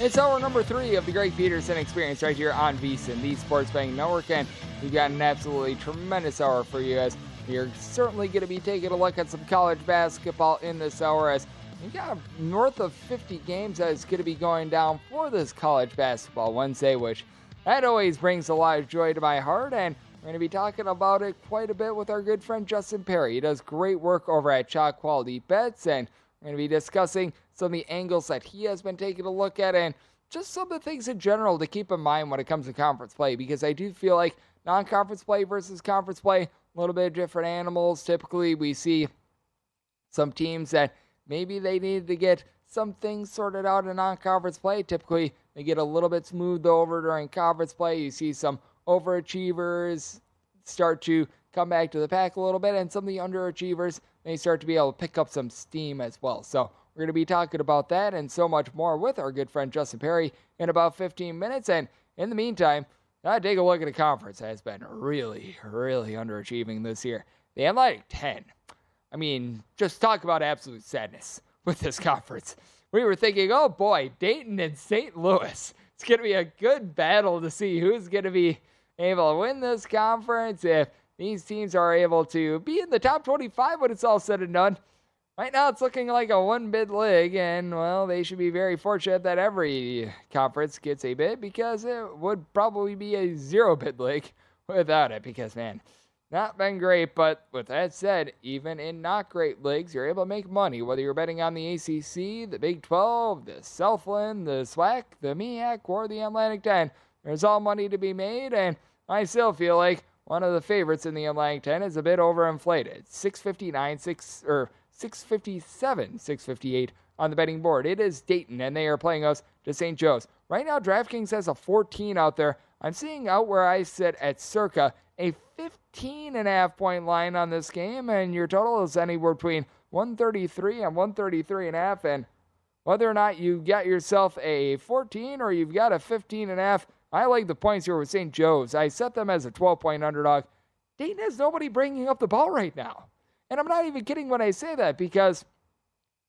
It's hour number three of the Greg Peterson experience right here on VSIN, the Sports Betting Network, and we've got an absolutely tremendous hour for you as you're certainly going to be taking a look at some college basketball in this hour as We've got north of 50 games that is going to be going down for this college basketball Wednesday, which that always brings a lot of joy to my heart. And we're going to be talking about it quite a bit with our good friend Justin Perry. He does great work over at Shot Quality Bets, and we're going to be discussing some of the angles that he has been taking a look at and just some of the things in general to keep in mind when it comes to conference play because I do feel like non conference play versus conference play, a little bit of different animals. Typically, we see some teams that maybe they needed to get some things sorted out in non-conference play. Typically, they get a little bit smoothed over during conference play. You see some overachievers start to come back to the pack a little bit, and some of the underachievers may start to be able to pick up some steam as well. So we're going to be talking about that and so much more with our good friend Justin Perry in about 15 minutes. And in the meantime, I take a look at the conference. Has been really, really underachieving this year. The Atlantic 10 I mean, just talk about absolute sadness with this conference. We were thinking, oh boy, Dayton and St. Louis. It's going to be a good battle to see who's going to be able to win this conference. If these teams are able to be in the top 25 when it's all said and done. Right now, it's looking like a one bid league, and well, they should be very fortunate that every conference gets a bid because it would probably be a zero bid league without it. Because, man, not been great, but with that said, even in not great leagues, you're able to make money, whether you're betting on the ACC, the Big 12, the Southland, the SWAC, the MEAC, or the Atlantic 10. There's all money to be made, and I still feel like one of the favorites in the Atlantic 10 is a bit overinflated. 659, 6 or 657, 658 on the betting board. It is Dayton, and they are playing us to St. Joe's. Right now, DraftKings has a 14 out there. I'm seeing out where I sit at circa a 15 and a half point line on this game, and your total is anywhere between 133 and 133 and a half. And whether or not you got yourself a 14 or you've got a 15 and a half, I like the points here with St. Joe's. I set them as a 12 point underdog. Dayton has nobody bringing up the ball right now. And I'm not even kidding when I say that because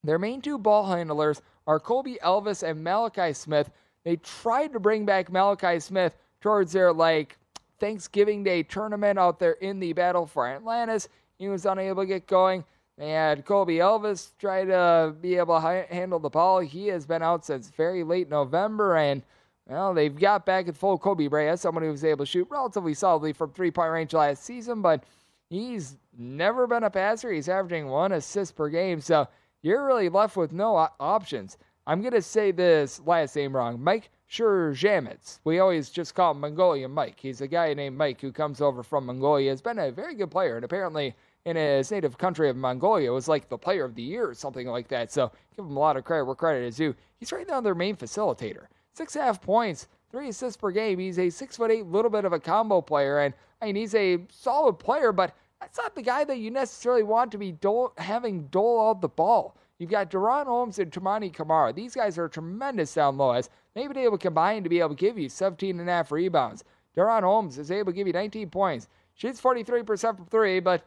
their main two ball handlers are Kobe Elvis and Malachi Smith. They tried to bring back Malachi Smith towards their like Thanksgiving Day tournament out there in the battle for Atlantis. He was unable to get going. They had Kobe Elvis try to be able to handle the ball. He has been out since very late November, and well, they've got back at full Koby Brea, someone who was able to shoot relatively solidly from three point range last season, but he's never been a passer. He's averaging one assist per game, so you're really left with no options. I'm going to say this last name wrong. Mike Sherjamitz. We always just call him Mongolian Mike. He's a guy named Mike who comes over from Mongolia. Has been a very good player, and apparently in his native country of Mongolia was like the player of the year or something like that. So give him a lot of credit where credit is due. He's right now their main facilitator. Six and a half points, three assists per game. He's a six foot eight, little bit of a combo player, and I mean he's a solid player, but that's not the guy that you necessarily want to be dole, having dole out the ball. You've got DaRon Holmes and Toumani Camara. These guys are tremendous down low as they've been able to combine to be able to give you 17 and a half rebounds. DaRon Holmes is able to give you 19 points. Shoots 43% from three, but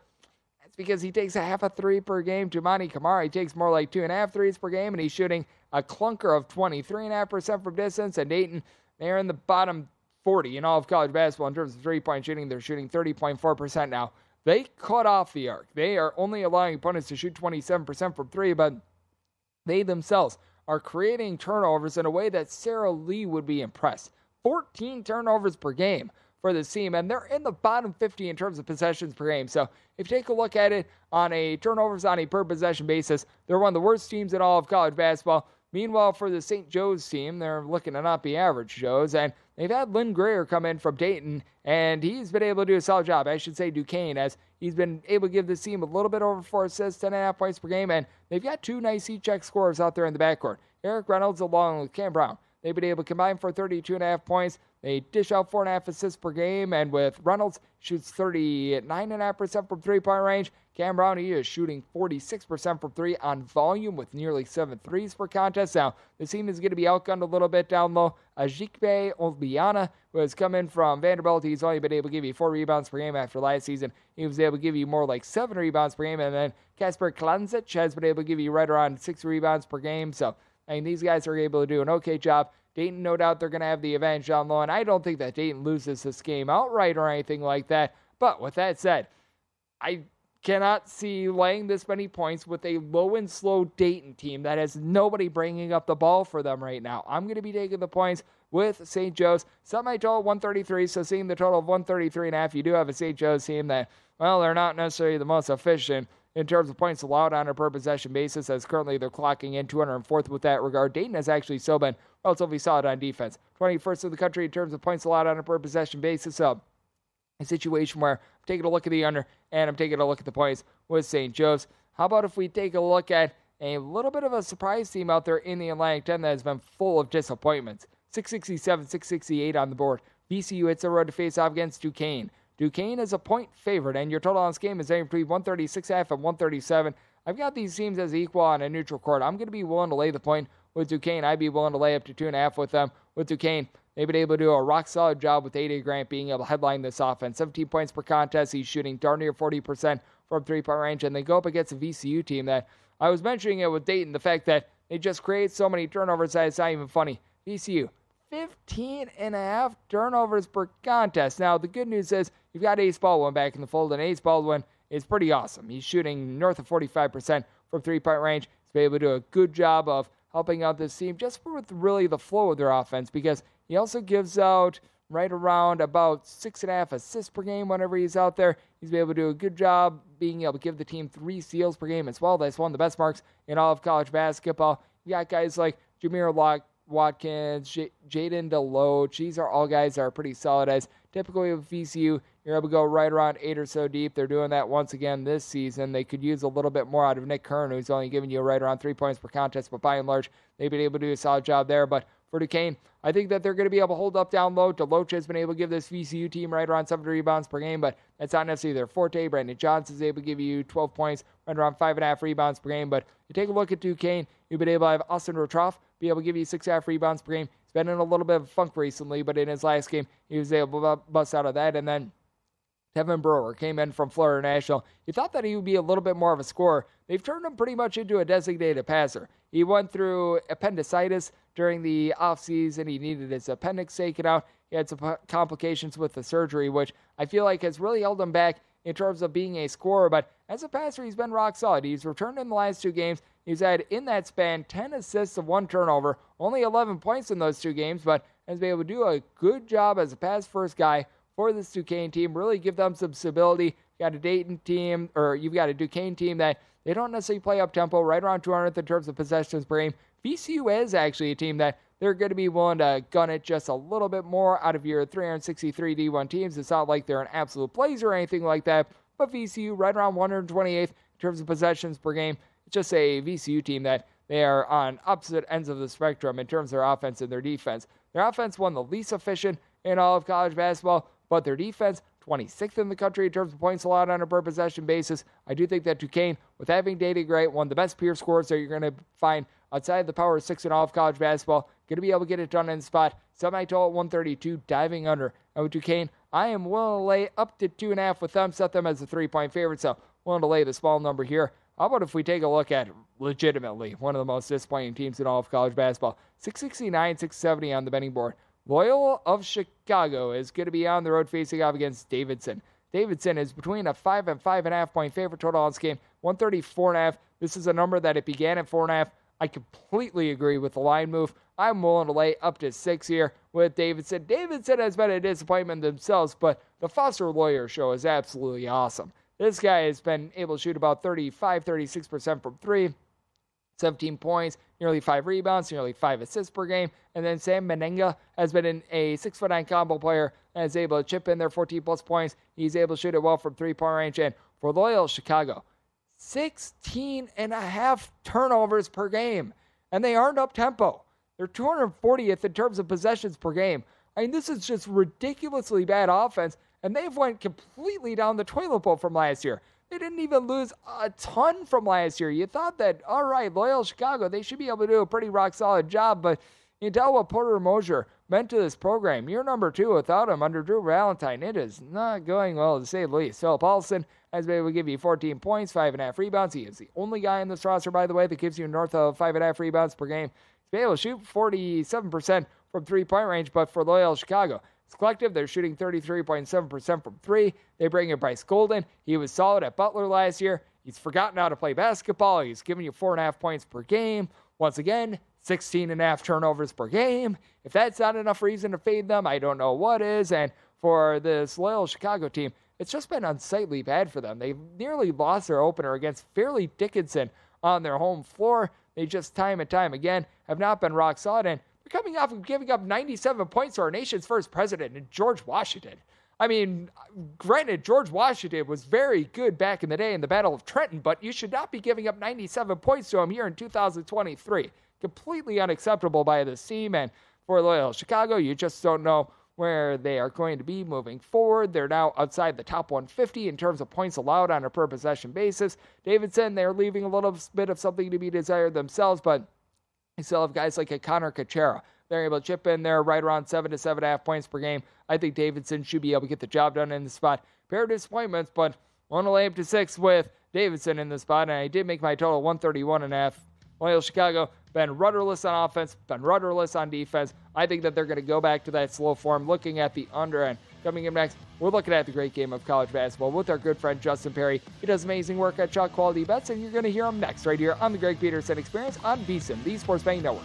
that's because he takes a half a three per game. Toumani Camara he takes more like two and a half threes per game, and he's shooting a clunker of 23.5% from distance. And Dayton, they're in the bottom 40 in all of college basketball in terms of three point shooting. They're shooting 30.4% now. They cut off the arc. They are only allowing opponents to shoot 27% from three, but they themselves are creating turnovers in a way that Sara Lee would be impressed. 14 turnovers per game for this team, and they're in the bottom 50 in terms of possessions per game. So if you take a look at it on a turnovers on a per possession basis, they're one of the worst teams in all of college basketball. Meanwhile, for the St. Joe's team, they're looking to not be average Joes, and they've had Lynn Greer come in from Dayton, and he's been able to do a solid job. I should say Duquesne, as he's been able to give this team a little bit over four assists, 10.5 points per game, and they've got two nice E-check scorers out there in the backcourt. Erik Reynolds along with Cam Brown. They've been able to combine for 32.5 points. They dish out 4.5 assists per game, and with Reynolds, shoots 39.5% from three point range. Cam Brown, he is shooting 46% from three on volume with nearly seven threes per contest. Now, the team is going to be outgunned a little bit down low. Ejike Obinna, who has come in from Vanderbilt, he's only been able to give you four rebounds per game after last season. He was able to give you more like seven rebounds per game. And then Kacper Klaczek has been able to give you right around six rebounds per game. So, I mean, these guys are able to do an okay job. Dayton, no doubt they're going to have the advantage on low, and I don't think that Dayton loses this game outright or anything like that. But with that said, I cannot see laying this many points with a low and slow Dayton team that has nobody bringing up the ball for them right now. I'm going to be taking the points with St. Joe's. Semi total 133, so seeing the total of 133 and a half, you do have a St. Joe's team that, well, they're not necessarily the most efficient in terms of points allowed on a per possession basis, as currently they're clocking in 204th with that regard. Dayton has actually still been relatively solid on defense. 21st in the country in terms of points allowed on a per possession basis. So, a situation where I'm taking a look at the under and I'm taking a look at the points with St. Joe's. How about if we take a look at a little bit of a surprise team out there in the Atlantic 10 that has been full of disappointments? 667, 668 on the board. VCU hits the road to face off against Duquesne. Duquesne is a point favorite, and your total on this game is anywhere between 136 half and 137. I've got these teams as equal on a neutral court. I'm going to be willing to lay the point with Duquesne. I'd be willing to lay up to two and a half with them. With Duquesne, they've been able to do a rock solid job with A.J. Grant being able to headline this offense. 17 points per contest. He's shooting darn near 40% from three point range, and they go up against a VCU team that I was mentioning it with Dayton, the fact that they just create so many turnovers that it's not even funny. VCU, 15 and a half turnovers per contest. Now, the good news is you've got Ace Baldwin back in the fold, and Ace Baldwin is pretty awesome. He's shooting north of 45% from three point range. He's been able to do a good job of helping out this team just with really the flow of their offense because he also gives out right around about six and a half assists per game whenever he's out there. He's been able to do a good job being able to give the team three steals per game as well. That's one of the best marks in all of college basketball. You got guys like Jamir Locke, Watkins, J- Jaden Deloach. These are all guys that are pretty solid. As typically with VCU, you're able to go right around eight or so deep. They're doing that once again this season. They could use a little bit more out of Nick Kern, who's only giving you right around three points per contest, but by and large, they've been able to do a solid job there. But for Duquesne, I think that they're going to be able to hold up down low. Deloach has been able to give this VCU team right around seven rebounds per game, but that's not necessarily their forte. Brandon Johnson is able to give you 12 points, right around five and a half rebounds per game. But you take a look at Duquesne, you've been able to have Austin Rotroff be able to give you six and a half rebounds per game. He's been in a little bit of funk recently, but in his last game, he was able to bust out of that. And then Tevin Brewer came in from Florida National. You thought that he would be a little bit more of a scorer. They've turned him pretty much into a designated passer. He went through appendicitis during the offseason. He needed his appendix taken out. He had some complications with the surgery, which I feel like has really held him back in terms of being a scorer. But as a passer, he's been rock solid. He's returned in the last two games. He's had in that span 10 assists of one turnover, only 11 points in those two games, but has been able to do a good job as a pass first guy for this Duquesne team. Really give them some stability. You got a Dayton team, or you've got a Duquesne team that they don't necessarily play up tempo, right around 200th in terms of possessions per game. VCU is actually a team that they're going to be willing to gun it just a little bit more out of your 363 D1 teams. It's not like they're an absolute blazer or anything like that, but VCU right around 128th in terms of possessions per game. It's just a VCU team that they are on opposite ends of the spectrum in terms of their offense and their defense. Their offense won the least efficient in all of college basketball, but their defense 26th in the country in terms of points allowed on a per possession basis. I do think that Duquesne, with having Dae Dae Grant, one of the best peer scores that you're going to find outside the power of six and all of college basketball, going to be able to get it done in the spot. Semi total at 132, diving under. And with Duquesne, I am willing to lay up to two and a half with them, set them as a three point favorite. So willing to lay the small number here. How about if we take a look at legitimately one of the most disappointing teams in all of college basketball? 669, 670 on the betting board. Loyola of Chicago is going to be on the road facing off against Davidson. Davidson is between a five and five and a half point favorite total on this game, 134 and a half. This is a number that it began at four and a half. I completely agree with the line move. I'm willing to lay up to six here with Davidson. Davidson has been a disappointment themselves, but the Foster Loyer show is absolutely awesome. This guy has been able to shoot about 35, 36% from three. 17 points, nearly five rebounds, nearly five assists per game. And then Sam Mennenga has been a six foot nine combo player and is able to chip in their 14 plus points. He's able to shoot it well from three point range. And for Loyal Chicago, 16 and a half turnovers per game. And they aren't up tempo. They're 240th in terms of possessions per game. I mean, this is just ridiculously bad offense. And they've went completely down the toilet bowl from last year. They didn't even lose a ton from last year. You thought that, all right, Loyal Chicago, they should be able to do a pretty rock solid job, but you tell what Porter Moser meant to this program. You're number two without him under Drew Valentine. It is not going well, to say the least. So Paulson has been able to give you 14 points, five and a half rebounds. He is the only guy in this roster, by the way, that gives you north of five and a half rebounds per game. He's been able to shoot 47% from three point range, but for Loyal Chicago, collective. They're shooting 33.7% from three. They bring in Bryce Golden. He was solid at Butler last year. He's forgotten how to play basketball. He's giving you four and a half points per game. Once again, 16 and a half turnovers per game. If that's not enough reason to fade them, I don't know what is. And for this loyal Chicago team, it's just been unsightly bad for them. They've nearly lost their opener against Fairleigh Dickinson on their home floor. They just time and time again have not been rock solid. And they're coming off of giving up 97 points to our nation's first president, George Washington. I mean, granted, George Washington was very good back in the day in the Battle of Trenton, but you should not be giving up 97 points to him here in 2023. Completely unacceptable by the team. And for Loyal Chicago, you just don't know where they are going to be moving forward. They're now outside the top 150 in terms of points allowed on a per possession basis. Davidson, they're leaving a little bit of something to be desired themselves, but you still have guys like a Connor Kochera. They're able to chip in there right around seven to seven and a half points per game. I think Davidson should be able to get the job done in the spot. Pair of disappointments, but want to lay up to six with Davidson in the spot, and I did make my total 131 and a half. Loyal Chicago been rudderless on offense, been rudderless on defense. I think that they're going to go back to that slow form, looking at the under end. Coming in next, we're looking at the great game of college basketball with our good friend Justin Perry. He does amazing work at Shot Quality Bets, and you're going to hear him next right here on the Greg Peterson Experience on VSIN, the Sports Betting Network.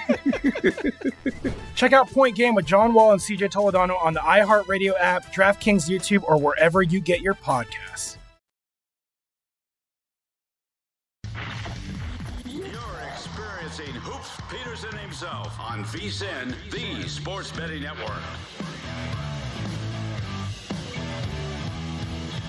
Check out Point Game with John Wall and CJ Toledano on the iHeartRadio app, DraftKings YouTube, or wherever you get your podcasts. You're experiencing Hoops Peterson himself on VSIN, the Sports Betting Network.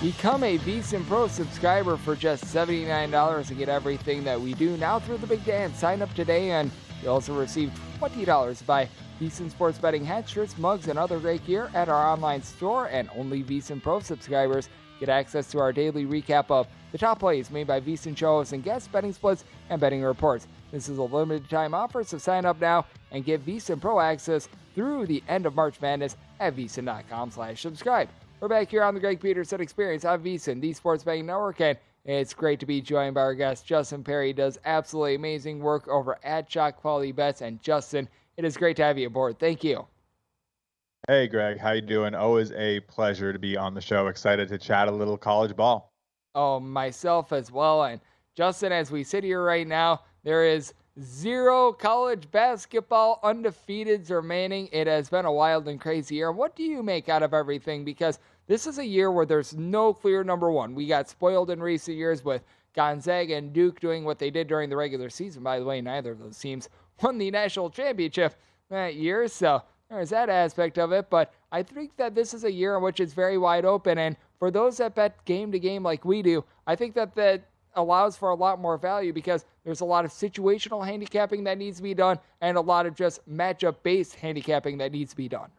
Become a VSIN Pro subscriber for just $79 and get everything that we do now through the big dance. Sign up today and you'll also receive $20 to buy VSIN Sports Betting hats, shirts, mugs, and other great gear at our online store, and only VSIN Pro subscribers get access to our daily recap of the top plays made by VSIN shows and guest betting splits and betting reports. This is a limited time offer, so sign up now and get VSIN Pro access through the end of March Madness at VSIN.com slash subscribe. We're back here on the Greg Peterson Experience on VSIN, the Sports Betting Network, and it's great to be joined by our guest, Justin Perry. Does absolutely amazing work over at Shot Quality Bets. And Justin, it is great to have you aboard. Thank you. Hey, Greg. How you doing? Always a pleasure to be on the show. Excited to chat a little college ball. Oh, myself as well. And Justin, as we sit here right now, there is zero college basketball undefeateds remaining. It has been a wild and crazy year. What do you make out of everything? Because this is a year where there's no clear number one. We got spoiled in recent years with Gonzaga and Duke doing what they did during the regular season. By the way, neither of those teams won the national championship that year, so there's that aspect of it. But I think that this is a year in which it's very wide open, and for those that bet game to game like we do, I think that that allows for a lot more value because there's a lot of situational handicapping that needs to be done and a lot of just matchup based handicapping that needs to be done.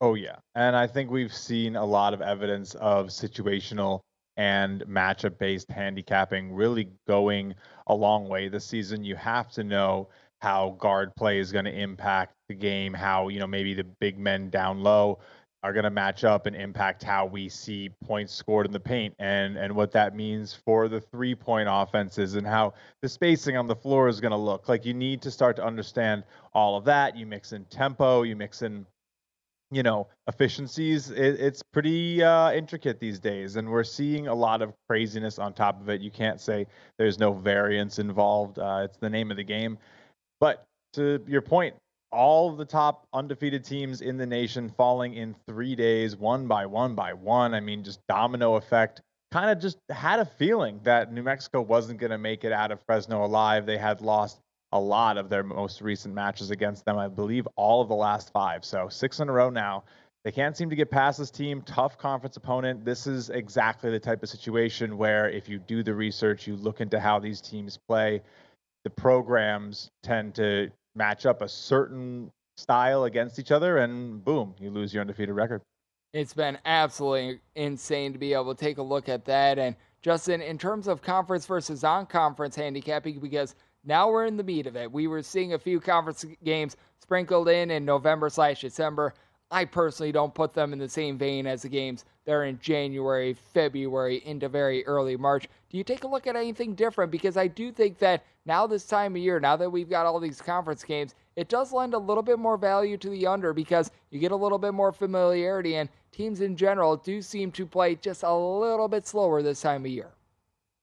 Oh, yeah. And I think we've seen a lot of evidence of situational and matchup based handicapping really going a long way this season. You have to know how guard play is going to impact the game, how, you know, maybe the big men down low are going to match up and impact how we see points scored in the paint and and what that means for the three point offenses and how the spacing on the floor is going to look. Like you need to start to understand all of that. You mix in tempo, you mix in you know efficiencies it, it's pretty uh, intricate these days and we're seeing a lot of craziness on top of it. You can't say there's no variance involved uh, it's the name of the game. But to your point all the top undefeated teams in the nation falling in three days one by one by one i mean just domino effect kind of just had a feeling that new mexico wasn't going to make it out of fresno alive. They had lost a lot of their most recent matches against them. I believe all of the last five. So six in a row now. They can't seem to get past this team. Tough conference opponent. This is exactly the type of situation where if you do the research, you look into how these teams play, the programs tend to match up a certain style against each other, and boom, you lose your undefeated record. It's been absolutely insane to be able to take a look at that. And Justin, in terms of conference versus non conference handicapping, because now we're in the meat of it. We were seeing a few conference games sprinkled in in November slash December. I personally don't put them in the same vein as the games that are in January, February, into very early March. Do you take a look at anything different? Because I do think that now, this time of year, now that we've got all these conference games, it does lend a little bit more value to the under because you get a little bit more familiarity. And teams in general do seem to play just a little bit slower this time of year.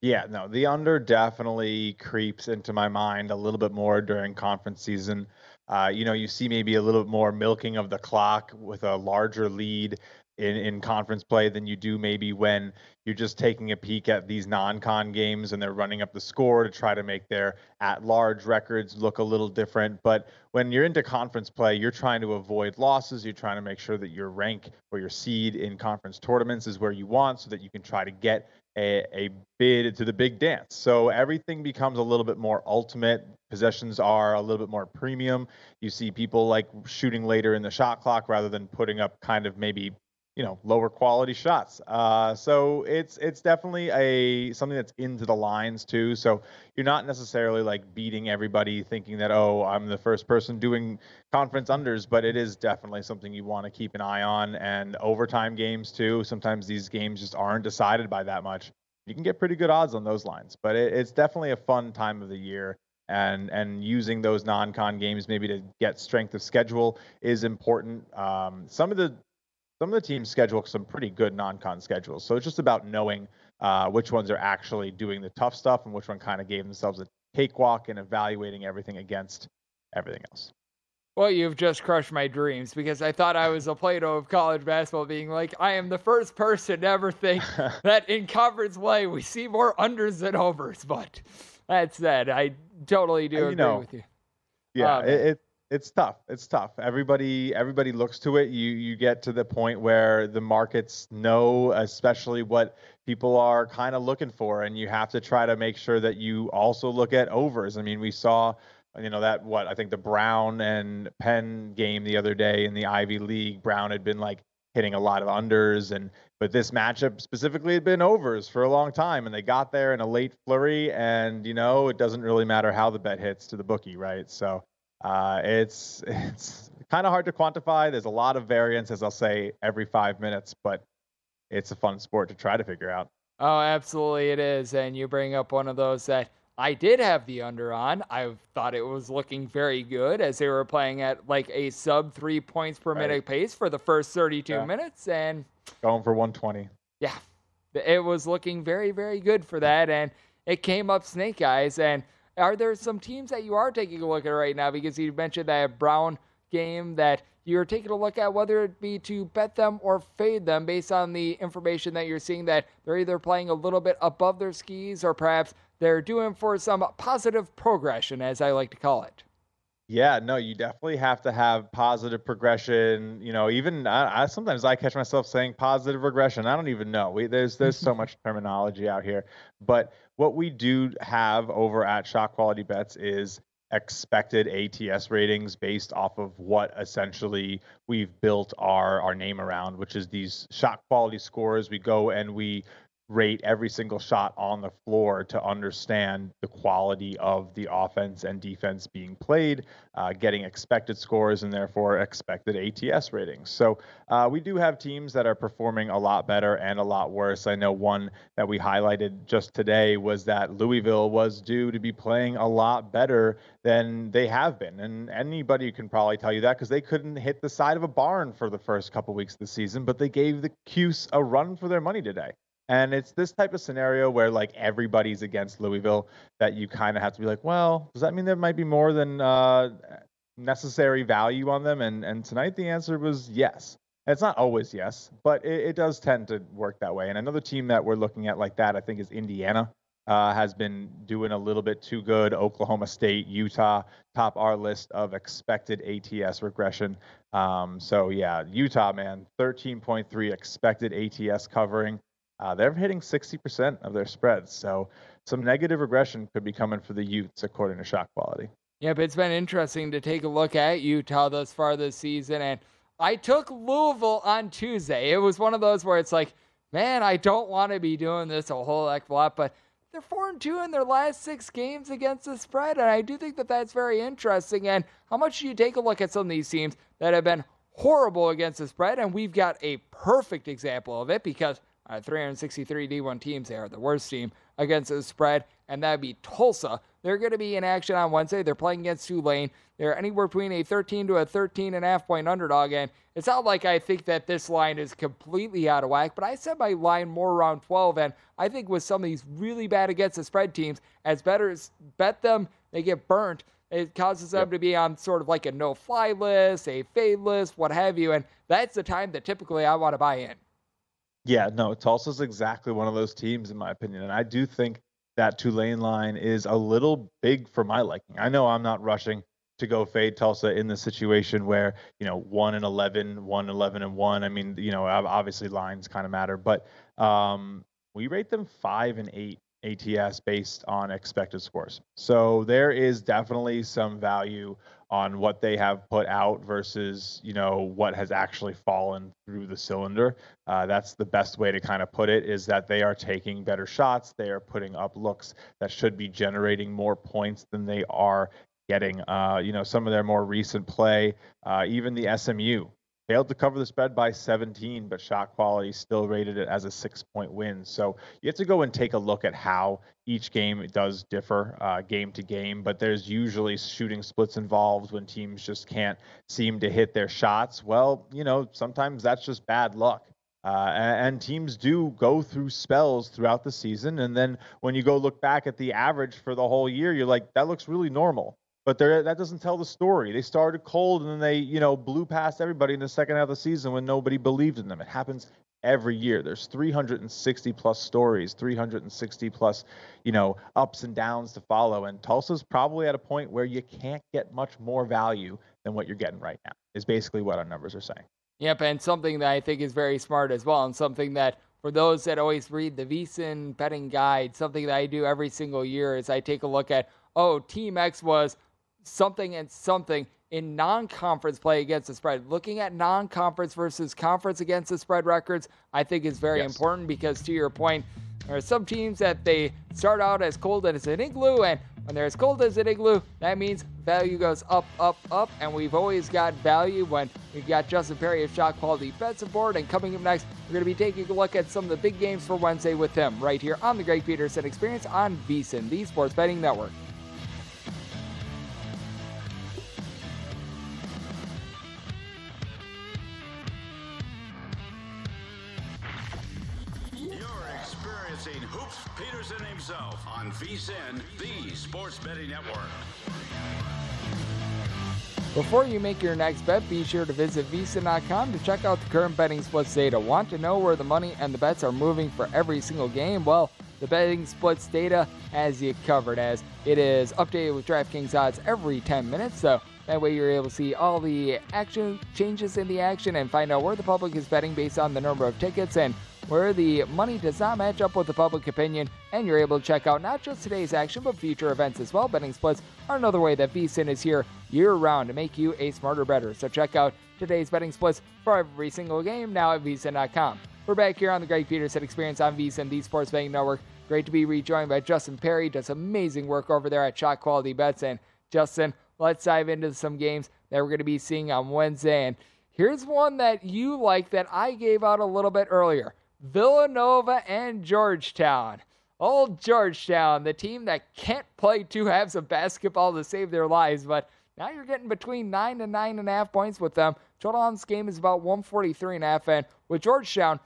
Yeah, no, the under definitely creeps into my mind a little bit more during conference season. Uh, you know, you see maybe a little bit more milking of the clock with a larger lead in, in conference play than you do maybe when you're just taking a peek at these non-con games and they're running up the score to try to make their at-large records look a little different. But when you're into conference play, you're trying to avoid losses. You're trying to make sure that your rank or your seed in conference tournaments is where you want, so that you can try to get a, a bid to the big dance. So everything becomes a little bit more ultimate. Possessions are a little bit more premium. You see people like shooting later in the shot clock rather than putting up kind of maybe you know lower quality shots. Uh, so it's it's definitely a something that's into the lines too. So you're not necessarily like beating everybody thinking that oh I'm the first person doing conference unders, but it is definitely something you want to keep an eye on. And overtime games too. Sometimes these games just aren't decided by that much. You can get pretty good odds on those lines, but it, it's definitely a fun time of the year and and using those non-con games maybe to get strength of schedule is important. Um, some of the some of the teams schedule some pretty good non-con schedules. So it's just about knowing uh, which ones are actually doing the tough stuff and which one kind of gave themselves a cakewalk and evaluating everything against everything else. Well, you've just crushed my dreams because I thought I was a Plato of college basketball, being like, I am the first person to ever think that in conference play we see more unders than overs. But that said, I totally do agree know, with you. Yeah, um, it, it's tough. It's tough. Everybody everybody looks to it. You you get to the point where the markets know especially what people are kind of looking for and you have to try to make sure that you also look at overs. I mean, we saw you know that what I think the Brown and Penn game the other day in the Ivy League, Brown had been like hitting a lot of unders and but this matchup specifically had been overs for a long time and they got there in a late flurry and you know it doesn't really matter how the bet hits to the bookie right so uh, it's it's kind of hard to quantify. There's a lot of variance, as I'll say, every five minutes, but it's a fun sport to try to figure out. Oh, absolutely, it is. And you bring up one of those that I did have the under on. I thought it was looking very good as they were playing at like a sub three points per right. minute pace for the first 32 yeah. minutes, and going for 120. Yeah, it was looking very, very good for that, and it came up snake eyes and are there some teams that you are taking a look at right now? Because you mentioned that Brown game that you're taking a look at whether it be to bet them or fade them based on the information that you're seeing that they're either playing a little bit above their skis or perhaps they're doing for some positive progression, as I like to call it. Yeah, no, you definitely have to have positive progression. You know, even I, I, sometimes I catch myself saying positive regression. I don't even know. We, there's there's so much terminology out here, but what we do have over at Shot Quality Bets is expected ATS ratings based off of what essentially we've built our our name around, which is these shot quality scores. We go and we rate every single shot on the floor to understand the quality of the offense and defense being played, uh, getting expected scores and therefore expected ATS ratings. So uh, we do have teams that are performing a lot better and a lot worse. I know one that we highlighted just today was that Louisville was due to be playing a lot better than they have been. And anybody can probably tell you that because they couldn't hit the side of a barn for the first couple weeks of the season, but they gave the Cuse a run for their money today. And it's this type of scenario where like everybody's against Louisville that you kind of have to be like, well, does that mean there might be more than uh, necessary value on them? And and tonight the answer was yes. It's not always yes, but it, it, does tend to work that way. And another team that we're looking at like that, I think, is Indiana. Uh, has been doing a little bit too good. Oklahoma State, Utah, top our list of expected ATS regression. Um, so yeah, Utah, man, 13.3 expected ATS covering uh, they're hitting 60% of their spreads. So some negative regression could be coming for the Utes, according to shot quality. Yep, it's been interesting to take a look at Utah thus far this season. And I took Louisville on Tuesday. It was one of those where it's like, man, I don't want to be doing this a whole heck of a lot, but they're four and two in their last six games against the spread, and I do think that that's very interesting. And how much do you take a look at some of these teams that have been horrible against the spread? And we've got a perfect example of it because uh, 363 D1 teams, they are the worst team against the spread, and that'd be Tulsa. They're going to be in action on Wednesday. They're playing against Tulane. They're anywhere between a 13 to a 13 and a half point underdog, and it's not like I think that this line is completely out of whack, but I set my line more around 12, and I think with some of these really bad against the spread teams, as bettors bet them, they get burnt. It causes them yep. to be on sort of like a no fly list, a fade list, what have you. And that's the time that typically I want to buy in. Yeah, no, Tulsa's exactly one of those teams, in my opinion. And I do think that Tulane line is a little big for my liking. I know I'm not rushing to go fade Tulsa in the situation where, you know, 1 and 11, 1 11 and 1. I mean, you know, obviously lines kind of matter, but um, we rate them 5 and 8 ATS based on expected scores. So there is definitely some value on what they have put out versus you know what has actually fallen through the cylinder. Uh, that's the best way to kind of put it is that they are taking better shots. They are putting up looks that should be generating more points than they are getting. Uh, you know some of their more recent play, uh, even the SMU failed to cover the spread by 17, but shot quality still rated it as a six point win. So you have to go and take a look at how each game does differ uh, game to game, but there's usually shooting splits involved when teams just can't seem to hit their shots. Well, you know, sometimes that's just bad luck. Uh, and teams do go through spells throughout the season. And then when you go look back at the average for the whole year, you're like, that looks really normal but that doesn't tell the story. They started cold and then they, you know, blew past everybody in the second half of the season when nobody believed in them. It happens every year. There's 360 plus stories, 360 plus, you know, ups and downs to follow. And Tulsa's probably at a point where you can't get much more value than what you're getting right now. Is basically what our numbers are saying. Yep, and something that I think is very smart as well, and something that for those that always read the VSiN betting guide, something that I do every single year is I take a look at, oh, Team X was something and something in non conference play against the spread. Looking at non conference versus conference against the spread records, I think is very yes. important because, to your point, there are some teams that they start out as cold as an igloo, and when they're as cold as an igloo, that means value goes up, up, up, and we've always got value when we've got Justin Perry of Shot Quality Bets aboard. And coming up next, we're going to be taking a look at some of the big games for Wednesday with him right here on the Greg Peterson Experience on VSiN, the Sports Betting Network. The Sports Betting Network. Before you make your next bet, be sure to visit VSiN.com to check out the current betting splits data. Want to know where the money and the bets are moving for every single game? Well, the betting splits data has you covered as it is updated with DraftKings odds every 10 minutes. So that way you're able to see all the action changes in the action and find out where the public is betting based on the number of tickets and where the money does not match up with the public opinion, and you're able to check out not just today's action, but future events as well. Betting splits are another way that VSiN is here year round to make you a smarter bettor. So check out today's betting splits for every single game now at VSiN.com. We're back here on the Greg Peterson Experience on VSiN, the Sports Betting Network. Great to be rejoined by Justin Perry. Does amazing work over there at Shot Quality Bets. And Justin, let's dive into some games that we're going to be seeing on Wednesday. And here's one that you like that I gave out a little bit earlier. Villanova and Georgetown. Old Georgetown, the team that can't play two halves of basketball to save their lives, but now you're getting between nine and nine and a half points with them. Total on this game is about 143 and a half, and with Georgetown,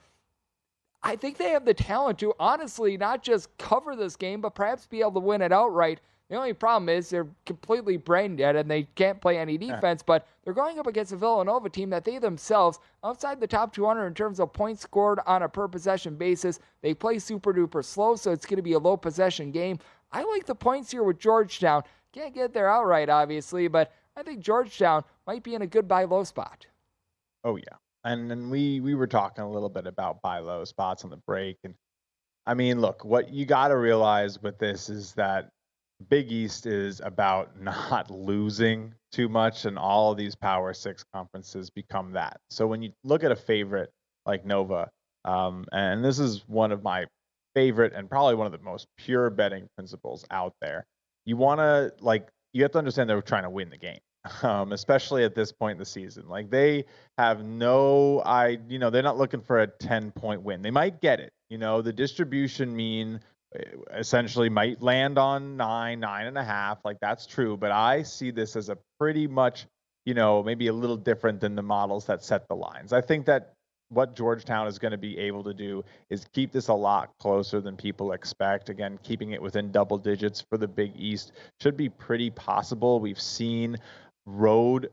I think they have the talent to honestly not just cover this game, but perhaps be able to win it outright. The only problem is they're completely brain dead and they can't play any defense, but they're going up against a Villanova team that they themselves, outside the top 200 in terms of points scored on a per possession basis, they play super duper slow, so it's going to be a low possession game. I like the points here with Georgetown. Can't get there outright, obviously, but I think Georgetown might be in a good buy low spot. Oh, yeah. And, and we, we were talking a little bit about buy low spots on the break. And I mean, look, what you got to realize with this is that Big East is about not losing too much, and all of these Power Six conferences become that. So when you look at a favorite like Nova, um, and this is one of my favorite and probably one of the most pure betting principles out there, you want to like you have to understand they're trying to win the game. Um, especially at this point in the season, like they have no, I, you know, they're not looking for a 10 point win. They might get it. You know, the distribution mean Eh, essentially might land on nine, nine and a half. Like that's true, but I see this as a pretty much, you know, maybe a little different than the models that set the lines. I think that what Georgetown is going to be able to do is keep this a lot closer than people expect. Again, keeping it within double digits for the Big East should be pretty possible. We've seen road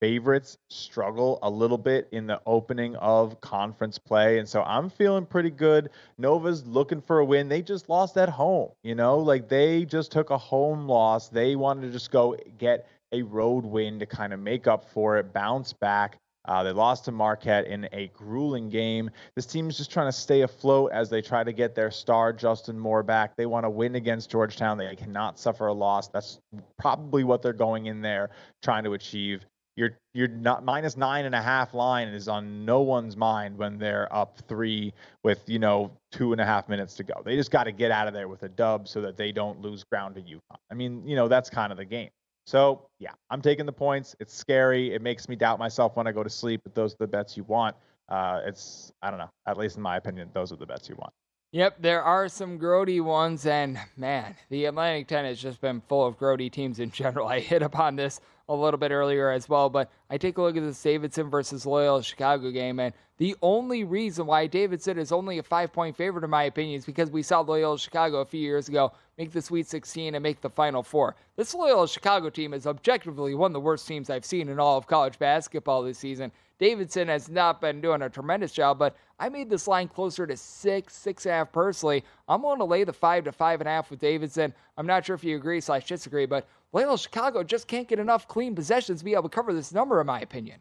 favorites struggle a little bit in the opening of conference play. And so I'm feeling pretty good. Nova's looking for a win. They just lost at home, you know, like they just took a home loss. They wanted to just go get a road win to kind of make up for it, bounce back. Uh, they lost to Marquette in a grueling game. This team is just trying to stay afloat as they try to get their star Justin Moore back. They want to win against Georgetown. They cannot suffer a loss. That's probably what they're going in there trying to achieve your your not minus nine and a half line is on no one's mind when they're up three with you know two and a half minutes to go. They just got to get out of there with a dub so that they don't lose ground to UConn. I mean, you know that's kind of the game. So yeah, I'm taking the points. It's scary. It makes me doubt myself when I go to sleep. But those are the bets you want. Uh, it's I don't know. At least in my opinion, those are the bets you want. Yep, there are some grody ones, and man, the Atlantic 10 has just been full of grody teams in general. I hit upon this a little bit earlier as well, but I take a look at this Davidson versus Loyola Chicago game, and the only reason why Davidson is only a five point favorite, in my opinion, is because we saw Loyola Chicago a few years ago make the Sweet 16 and make the Final Four. This Loyola Chicago team is objectively one of the worst teams I've seen in all of college basketball this season. Davidson has not been doing a tremendous job, but I made this line closer to six, six and a half personally. I'm willing to lay the five to five and a half with Davidson. I'm not sure if you agree slash disagree, but Loyola Chicago just can't get enough clean possessions to be able to cover this number, in my opinion.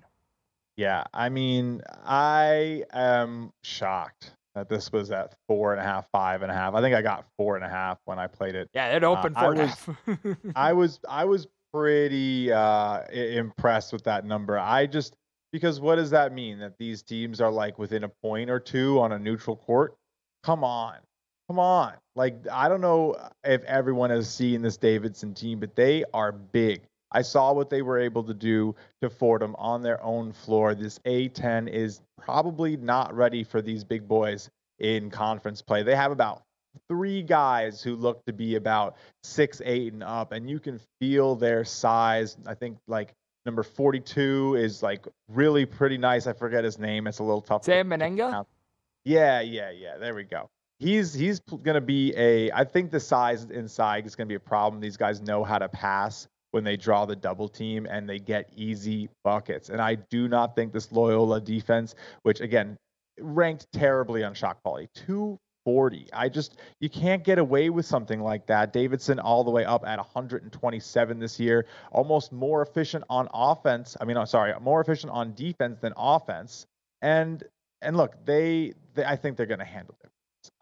Yeah, I mean, I am shocked that this was at four and a half, five and a half. I think I got four and a half when I played it. Yeah, it opened uh, four I was, I was, I was pretty uh, impressed with that number. I just because what does that mean? That these teams are like within a point or two on a neutral court? Come on. Come on. Like, I don't know if everyone has seen this Davidson team, but they are big. I saw what they were able to do to Fordham on their own floor. This A10 is probably not ready for these big boys in conference play. They have about three guys who look to be about six, eight, and up, and you can feel their size. I think like Number 42 is like really pretty nice. I forget his name. It's a little tough. Sam Mennenga? Yeah, yeah, yeah. There we go. He's he's going to be a I think the size inside is going to be a problem. These guys know how to pass when they draw the double team and they get easy buckets. And I do not think this Loyola defense, which again ranked terribly on shot quality, two 40. I just you can't get away with something like that. Davidson all the way up at 127 this year, almost more efficient on offense. I mean, I'm sorry, more efficient on defense than offense. And and look, they, they I think they're going to handle it.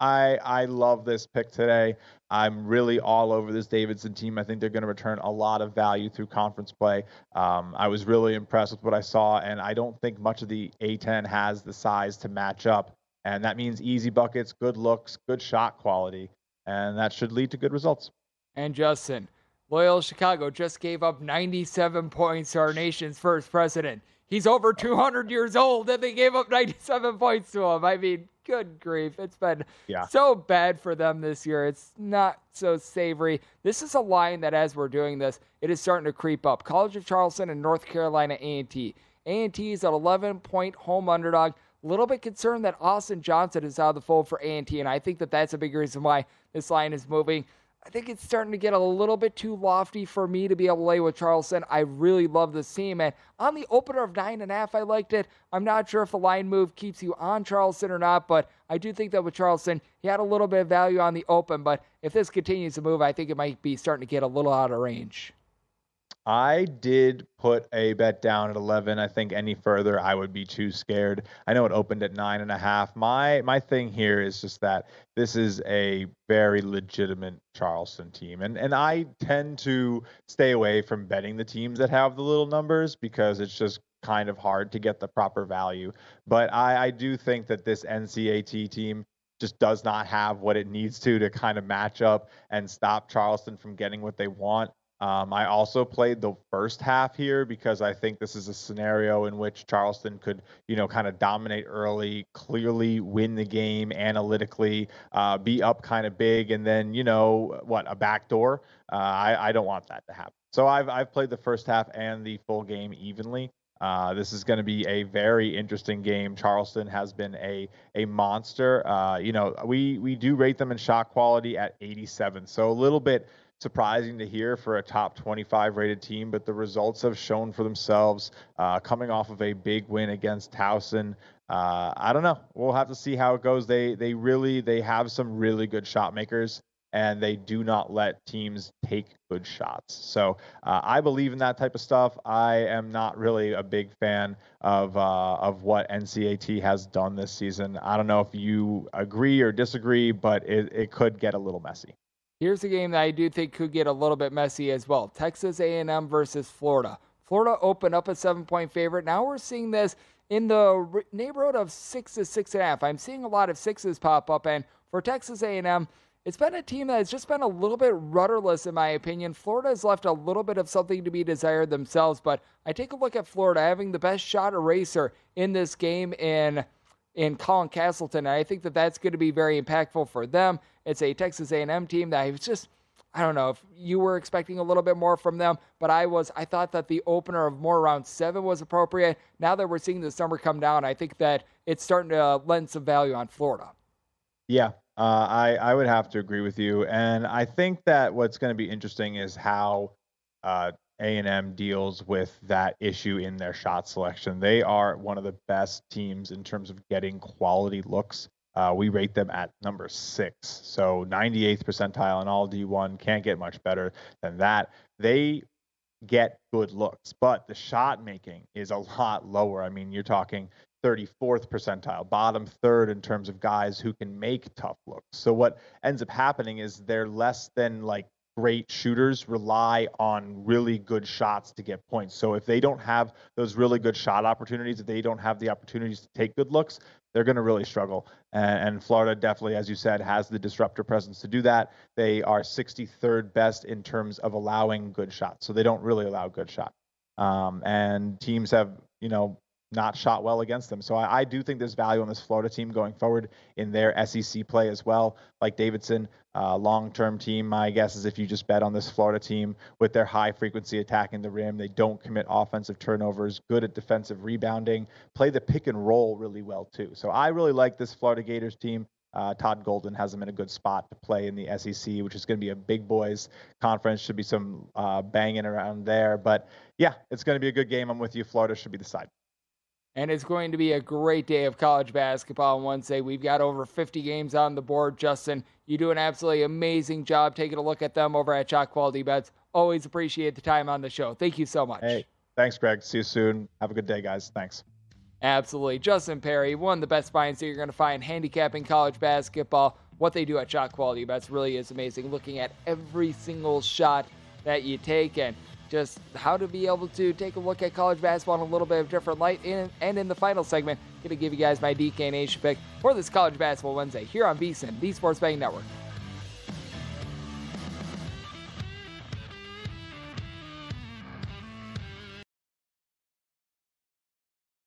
I I love this pick today. I'm really all over this Davidson team. I think they're going to return a lot of value through conference play. Um, I was really impressed with what I saw, and I don't think much of the A10 has the size to match up and that means easy buckets, good looks, good shot quality, and that should lead to good results. And Justin, Loyola Chicago just gave up 97 points to our nation's first president. He's over 200 years old, and they gave up 97 points to him. I mean, good grief. It's been yeah. so bad for them this year. It's not so savory. This is a line that, as we're doing this, it is starting to creep up. College of Charleston and North Carolina A&T. A&T is an 11 point home underdog little bit concerned that Austin Johnson is out of the fold for A&T, and I think that that's a big reason why this line is moving. I think it's starting to get a little bit too lofty for me to be able to lay with Charleston. I really love this team, and on the opener of nine and a half, I liked it. I'm not sure if the line move keeps you on Charleston or not, but I do think that with Charleston, he had a little bit of value on the open. But if this continues to move, I think it might be starting to get a little out of range. I did put a bet down at 11. I think any further, I would be too scared. I know it opened at nine and a half. My my thing here is just that this is a very legitimate Charleston team, and and I tend to stay away from betting the teams that have the little numbers because it's just kind of hard to get the proper value. But I I do think that this NCAT team just does not have what it needs to to kind of match up and stop Charleston from getting what they want. Um, I also played the first half here because I think this is a scenario in which Charleston could, you know, kind of dominate early, clearly win the game analytically, uh, be up kind of big, and then, you know, what a backdoor. Uh, I, I don't want that to happen. So I've I've played the first half and the full game evenly. Uh, this is going to be a very interesting game. Charleston has been a a monster. Uh, you know, we we do rate them in shot quality at 87, so a little bit surprising to hear for a top 25 rated team, but the results have shown for themselves. Uh, coming off of a big win against Towson, uh, I don't know. We'll have to see how it goes. They they really they have some really good shot makers and they do not let teams take good shots. So uh, I believe in that type of stuff. I am not really a big fan of uh, of what NCAT has done this season. I don't know if you agree or disagree, but it, it could get a little messy. Here's a game that I do think could get a little bit messy as well. Texas A&M versus Florida. Florida opened up a seven-point favorite. Now we're seeing this in the neighborhood of six to six and a half. I'm seeing a lot of sixes pop up, and for Texas A&M, it's been a team that has just been a little bit rudderless, in my opinion. Florida has left a little bit of something to be desired themselves, but I take a look at Florida having the best shot eraser in this game in in Colin Castleton, and I think that that's going to be very impactful for them. It's a Texas A&M team that I was just I don't know if you were expecting a little bit more from them, but I was. I thought that the opener of more around seven was appropriate. Now that we're seeing this number come down, I think that it's starting to lend some value on Florida. Yeah, uh, I I would have to agree with you, and I think that what's going to be interesting is how uh, A&M deals with that issue in their shot selection. They are one of the best teams in terms of getting quality looks. Uh, we rate them at number six, so 98th percentile in all D1. Can't get much better than that. They get good looks, but the shot making is a lot lower. I mean, you're talking 34th percentile, bottom third in terms of guys who can make tough looks. So what ends up happening is they're less than like great shooters rely on really good shots to get points. So if they don't have those really good shot opportunities, if they don't have the opportunities to take good looks, they're going to really struggle. And, Florida definitely, as you said, has the disruptor presence to do that. They are 63rd best in terms of allowing good shots. So they don't really allow good shots. Um, and teams have, you know, not shot well against them. So I, I, do think there's value on this Florida team going forward in their SEC play as well. Like Davidson, uh, long-term team. My guess is if you just bet on this Florida team with their high frequency attacking the rim, they don't commit offensive turnovers, good at defensive rebounding, play the pick and roll really well too. So I really like this Florida Gators team. Uh, Todd Golden has them in a good spot to play in the SEC, which is going to be a big boys conference. Should be some uh, banging around there. But yeah, it's going to be a good game. I'm with you. Florida should be the side and it's going to be a great day of college basketball on Wednesday. We've got over 50 games on the board. Justin, you do an absolutely amazing job taking a look at them over at Shot Quality Bets. Always appreciate the time on the show. Thank you so much. Hey, thanks, Greg. See you soon. Have a good day, guys. Thanks. Absolutely. Justin Perry, one of the best minds that you're going to find handicapping college basketball. What they do at Shot Quality Bets really is amazing. Looking at every single shot that you take and just how to be able to take a look at college basketball in a little bit of different light. And in the final segment, going to give you guys my DK and Nation pick for this College Basketball Wednesday here on VSIN, the Sports Betting Network.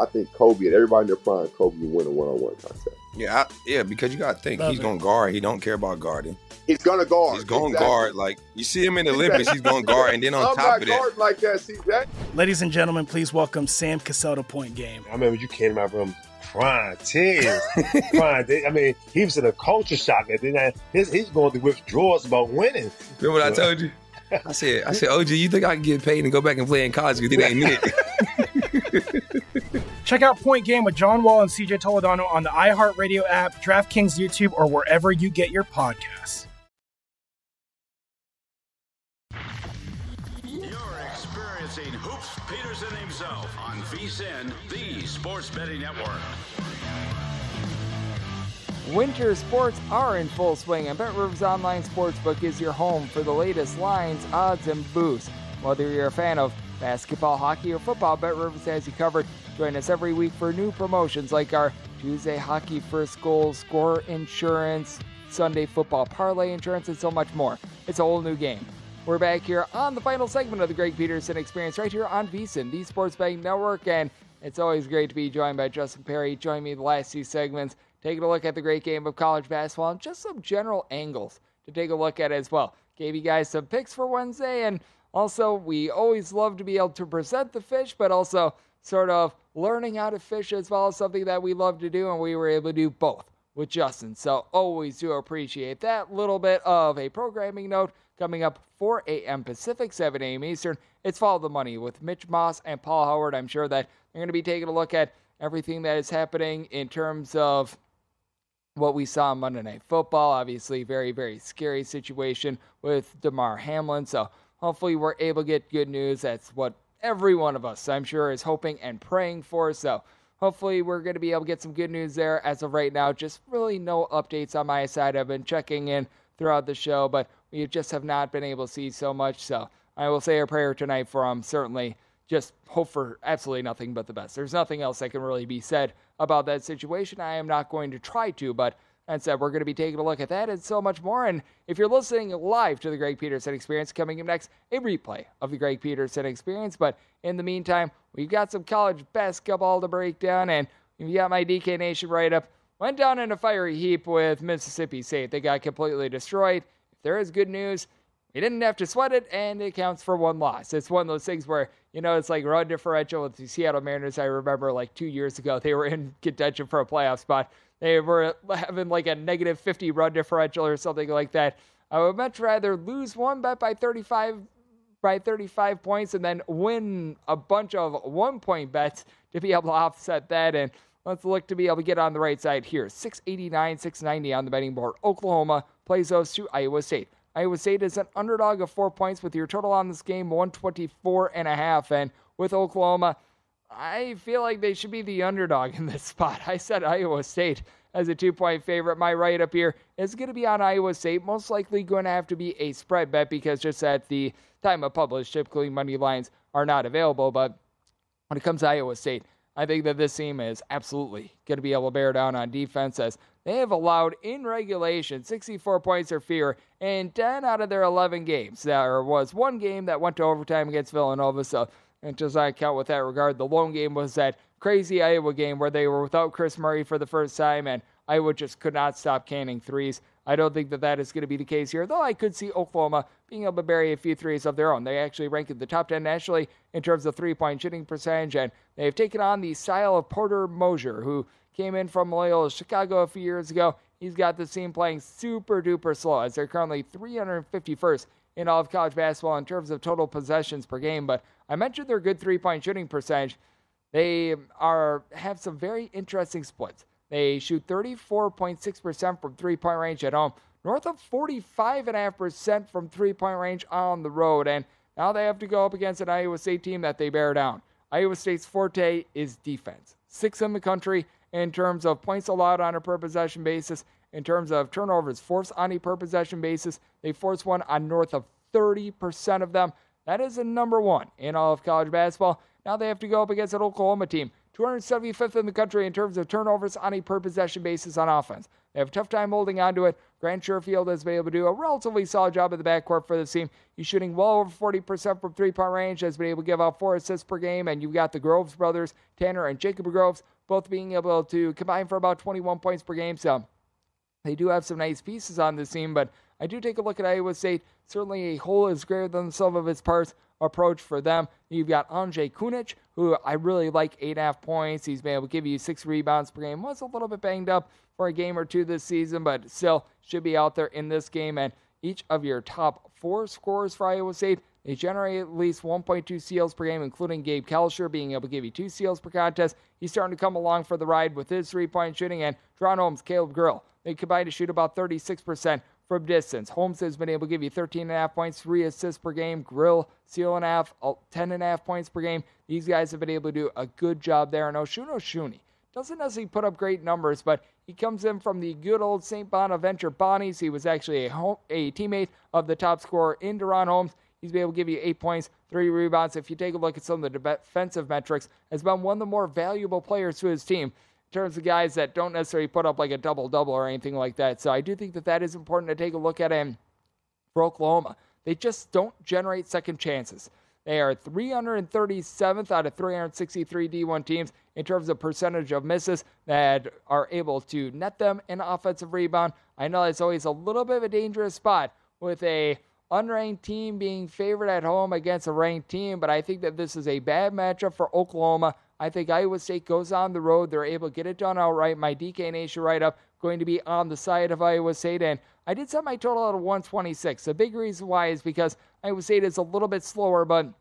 I think Kobe and everybody in their prime, Kobe would win a one-on-one contest. Yeah, I, yeah, because you got to think Love he's going to guard. He don't care about guarding. He's gonna guard. He's going to Exactly. guard. Like you see him in the Olympics, he's going to guard, and then on I'm top not of that, like that, CJ. Ladies and gentlemen, please welcome Sam Cassell to Point Game. I remember you came to my room crying, tears, crying. They- I mean, he was in a culture shock. And then his, he's going through withdrawals about winning. remember what I told you? I said, I said, OG, you think I can get paid and go back and play in college? You think they ain't it? Check out Point Game with John Wall and CJ Toledano on the iHeartRadio app, DraftKings YouTube, or wherever you get your podcasts. You're experiencing Hoops Peterson himself on VSIN, the Sports Betting Network. Winter sports are in full swing, and Bet Rivers Online Sportsbook is your home for the latest lines, odds, and boosts. Whether you're a fan of basketball, hockey, or football, Bet Rivers has you covered. Join us every week for new promotions like our Tuesday hockey first goal score insurance, Sunday football parlay insurance, and so much more. It's a whole new game. We're back here on the final segment of the Greg Peterson Experience right here on VSIN, the Sports Betting Network, and it's always great to be joined by Justin Perry. Join me the last two segments, taking a look at the great game of college basketball and just some general angles to take a look at as well. Gave you guys some picks for Wednesday, and also we always love to be able to present the fish, but also sort of learning how to fish as well as something that we love to do, and we were able to do both with Justin. So always do appreciate that little bit of a programming note coming up 4 a.m. Pacific, 7 a.m. Eastern. It's Follow the Money with Mitch Moss and Paul Howard. I'm sure that they're going to be taking a look at everything that is happening in terms of what we saw on Monday Night Football. Obviously, very, very scary situation with Damar Hamlin. So hopefully we're able to get good news. That's what every one of us, I'm sure, is hoping and praying for. So hopefully we're going to be able to get some good news there. As of right now, just really no updates on my side. I've been checking in throughout the show, but we just have not been able to see so much. So I will say a prayer tonight for him. Certainly just hope for absolutely nothing but the best. There's nothing else that can really be said about that situation. I am not going to try to, but that said, we're going to be taking a look at that and so much more. And if you're listening live to the Greg Peterson Experience, coming up next, a replay of the Greg Peterson Experience. But in the meantime, we've got some college basketball to break down, and you got my DK Nation write up. Went down in a fiery heap with Mississippi State. They got completely destroyed. If there is good news, we didn't have to sweat it, and it counts for one loss. It's one of those things where, you know, it's like run differential with the Seattle Mariners. I remember like two years ago, they were in contention for a playoff spot. They were having like a negative 50 run differential or something like that. I would much rather lose one bet by 35 by 35 points and then win a bunch of one point bets to be able to offset that. And let's look to be able to get on the right side here. 689, 690 on the betting board. Oklahoma plays those to Iowa State. Iowa State is an underdog of four points with your total on this game 124 and a half. And with Oklahoma, I feel like they should be the underdog in this spot. I said Iowa State as a two point favorite. My write up here is going to be on Iowa State. Most likely going to have to be a spread bet because just at the time of publish, typically money lines are not available. But when it comes to Iowa State, I think that this team is absolutely going to be able to bear down on defense as they have allowed in regulation 64 points or fewer in 10 out of their 11 games. There was one game that went to overtime against Villanova, so does not count with that regard. The lone game was that crazy Iowa game where they were without Kris Murray for the first time, and Iowa just could not stop canning threes. I don't think that that is going to be the case here, though I could see Oklahoma being able to bury a few threes of their own. They actually rank in the top 10 nationally in terms of three point shooting percentage, and they've taken on the style of Porter Moser, who came in from Loyola Chicago a few years ago. He's got the team playing super duper slow as they're currently 351st in all of college basketball in terms of total possessions per game. But I mentioned their good three point shooting percentage. They are have some very interesting splits. They shoot 34.6% from three point range at home, north of 45.5% from three point range on the road. And now they have to go up against an Iowa State team that they bear down. Iowa State's forte is defense. Sixth in the country in terms of points allowed on a per possession basis. In terms of turnovers forced on a per possession basis, they force one on north of 30% of them. That is the number one in all of college basketball. Now they have to go up against an Oklahoma team, 275th in the country in terms of turnovers on a per possession basis on offense. They have a tough time holding on to it. Grant Sherfield has been able to do a relatively solid job at the backcourt for this team. He's shooting well over 40% from three point range, has been able to give out four assists per game. And you've got the Groves brothers, Tanner and Jacob Groves, both being able to combine for about 21 points per game. So they do have some nice pieces on this team, but I do take a look at Iowa State. Certainly a whole is greater than the sum of its parts approach for them. You've got Aljaž Kunc, who I really like, eight and a half points. He's been able to give you six rebounds per game. Was a little bit banged up for a game or two this season, but still should be out there in this game. And each of your top four scorers for Iowa State, they generate at least 1.2 steals per game, including Gabe Kalscheur being able to give you two steals per contest. He's starting to come along for the ride with his three point shooting. And DaRon Holmes, Caleb Grill, combine to shoot about 36% from distance. Holmes has been able to give you 13.5 points, three assists per game. Grill, seal and a half, uh, 10.5 points per game. These guys have been able to do a good job there. And Osun Osunniyi doesn't necessarily put up great numbers, but he comes in from the good old St. Bonaventure Bonnies. He was actually a, home, a teammate of the top scorer in DaRon Holmes. He's been able to give you eight points, three rebounds. If you take a look at some of the defensive metrics, has been one of the more valuable players to his team terms of guys that don't necessarily put up like a double double or anything like that. So I do think that that is important to take a look at him for Oklahoma. They just don't generate second chances. They are 337th out of 363 D1 teams in terms of percentage of misses that are able to net them an offensive rebound. I know it's always a little bit of a dangerous spot with a unranked team being favored at home against a ranked team, but I think that this is a bad matchup for Oklahoma. I think Iowa State goes on the road. They're able to get it done outright. My DK Nation write up going to be on the side of Iowa State. And I did set my total out of 126. The big reason why is because Iowa State is a little bit slower, but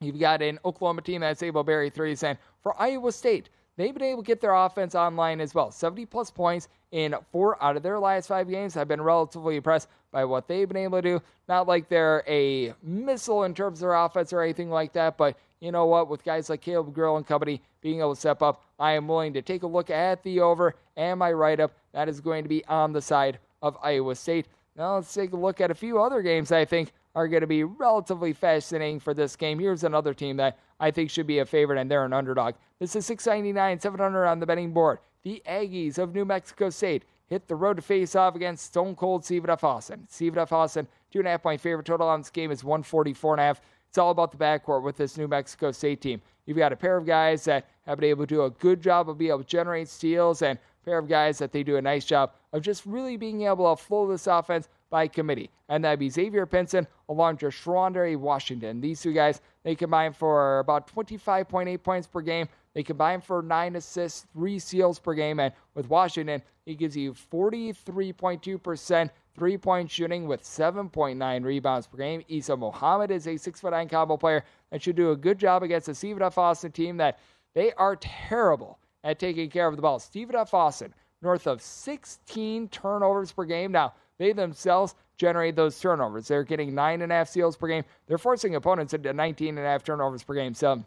you've got an Oklahoma team that's able to bury threes. And for Iowa State, they've been able to get their offense online as well. 70 plus points in four out of their last five games. I've been relatively impressed by what they've been able to do. Not like they're a missile in terms of their offense or anything like that, but you know what? With guys like Caleb Grill and company being able to step up, I am willing to take a look at the over and my write up. That is going to be on the side of Iowa State. Now let's take a look at a few other games I think are going to be relatively fascinating for this game. Here's another team that I think should be a favorite, and they're an underdog. This is 699, 700 on the betting board. The Aggies of New Mexico State hit the road to face off against Stone Cold Stephen F. Austin. Stephen F. Austin, two and a half point favorite total on this game is 144 and a half. It's all about the backcourt with this New Mexico State team. You've got a pair of guys that have been able to do a good job of being able to generate steals, and a pair of guys that they do a nice job of just really being able to flow this offense by committee. And that'd be Xavier Pinson along with Shawandre Washington. These two guys, they combine for about 25.8 points per game. They combine for nine assists, three steals per game. And with Washington, he gives you 43.2% three point shooting with 7.9 rebounds per game. Isa Muhammad is a 6'9 combo player and should do a good job against the Stephen F. Austin team that they are terrible at taking care of the ball. Stephen F. Austin, north of 16 turnovers per game. Now, they themselves generate those turnovers. They're getting nine and a half steals per game. They're forcing opponents into 19 and a half turnovers per game. So,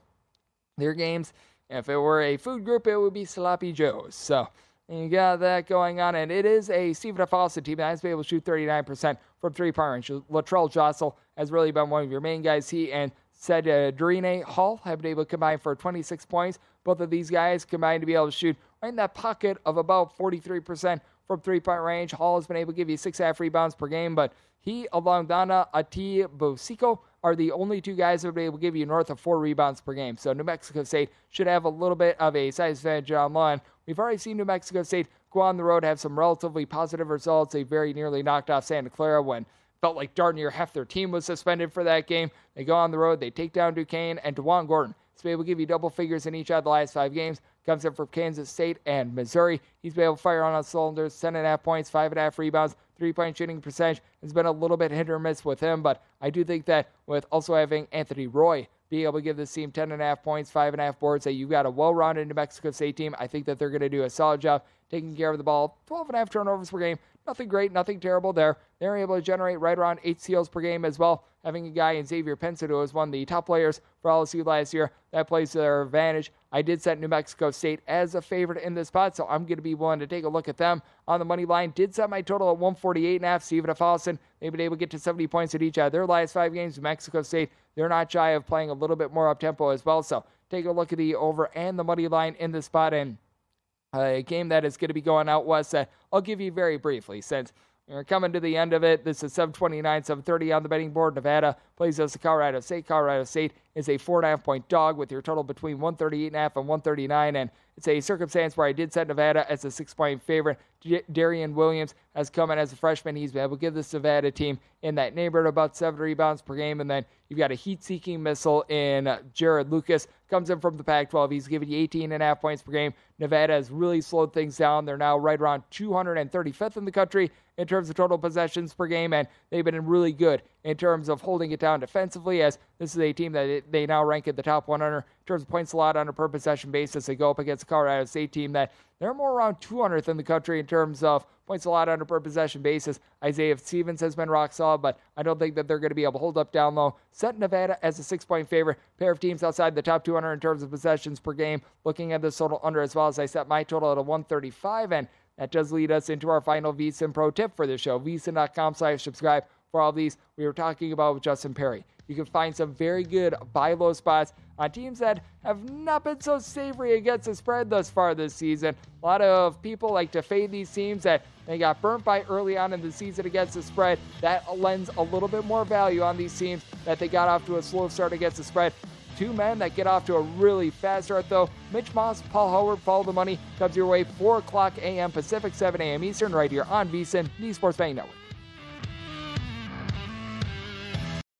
their games, if it were a food group, it would be Sloppy Joe's. So, you got that going on, and it is a Stephen. Austin team that has been able to shoot 39% from three point range. Latrell Jossell has really been one of your main guys. He and said uh, Dorine Hall have been able to combine for 26 points. Both of these guys combined to be able to shoot right in that pocket of about 43% from three point range. Hall has been able to give you six half rebounds per game, but he, along Dana Ati Bosico, are the only two guys that will be able to give you north of four rebounds per game. So New Mexico State should have a little bit of a size advantage on line. We've already seen New Mexico State go on the road, have some relatively positive results. They very nearly knocked off Santa Clara when felt like darn near half their team was suspended for that game. They go on the road, they take down Duquesne, and DaJuan Gordon been able to give you double figures in each of the last five games. Comes in from Kansas State and Missouri. He's been able to fire on all cylinders, 10.5 points, 5.5 rebounds, three point shooting percentage has been a little bit hit or miss with him, but I do think that with also having Anthony Roy being able to give this team 10.5 points, 5.5 boards, that you've got a well rounded New Mexico State team, I think that they're going to do a solid job taking care of the ball. 12.5 turnovers per game. Nothing great, nothing terrible there. They're able to generate right around eight steals per game as well. Having a guy in Xavier Pinson who was one of the top players for LSU last year, that plays to their advantage. I did set New Mexico State as a favorite in this spot, so I'm going to be willing to take a look at them on the money line. Did set my total at 148 and a half. Stephen F. Austin, they've been able to get to 70 points at each of their last five games. New Mexico State, they're not shy of playing a little bit more up tempo as well. So take a look at the over and the money line in this spot and a game that is going to be going out west that I'll give you very briefly since we're coming to the end of it. This is 729, 730 on the betting board. Nevada plays us to Colorado State. Colorado State is a four and a half point dog with your total between 138 and a half and 139. And it's a circumstance where I did set Nevada as a six point favorite. D- Darrion Williams has come in as a freshman. He's been able to give this Nevada team in that neighborhood about seven rebounds per game. And then you've got a heat seeking missile in Jarod Lucas. Comes in from the Pac 12. He's giving you 18 and a half points per game. Nevada has really slowed things down. They're now right around 235th in the country in terms of total possessions per game, and they've been really good in terms of holding it down defensively. As this is a team that they now rank at the top 100 in terms of points allowed on a per possession basis. They go up against the Colorado State team that they're more around 200th in the country in terms of points allowed on a per possession basis. Isaiah Stevens has been rock solid, but I don't think that they're going to be able to hold up down low. Set Nevada as a six point favorite. Pair of teams outside the top 200 in terms of possessions per game. Looking at this total under as well as I set my total at a 135 and that does lead us into our final VSIN pro tip for the show. VSIN.com slash subscribe for all these we were talking about with Justin Perry. You can find some very good buy low spots on teams that have not been so savory against the spread thus far this season. A lot of people like to fade these teams that they got burnt by early on in the season against the spread. That lends a little bit more value on these teams that they got off to a slow start against the spread. Two men that get off to a really fast start, though. Mitch Moss, Paul Howard, follow the money. Comes your way 4 o'clock a.m. Pacific, 7 a.m. Eastern, right here on VSIN, the Sports Betting Network.